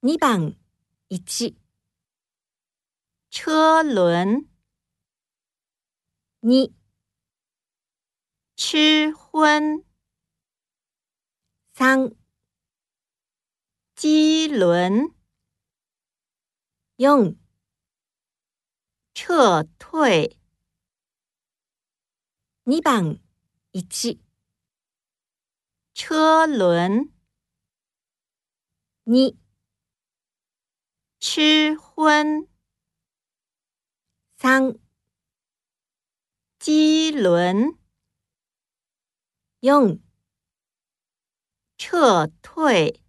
二番一、车轮、二、吃荤、三、机轮、四、撤退、二番一、车轮、二、吃荤、三、机轮、用、撤退。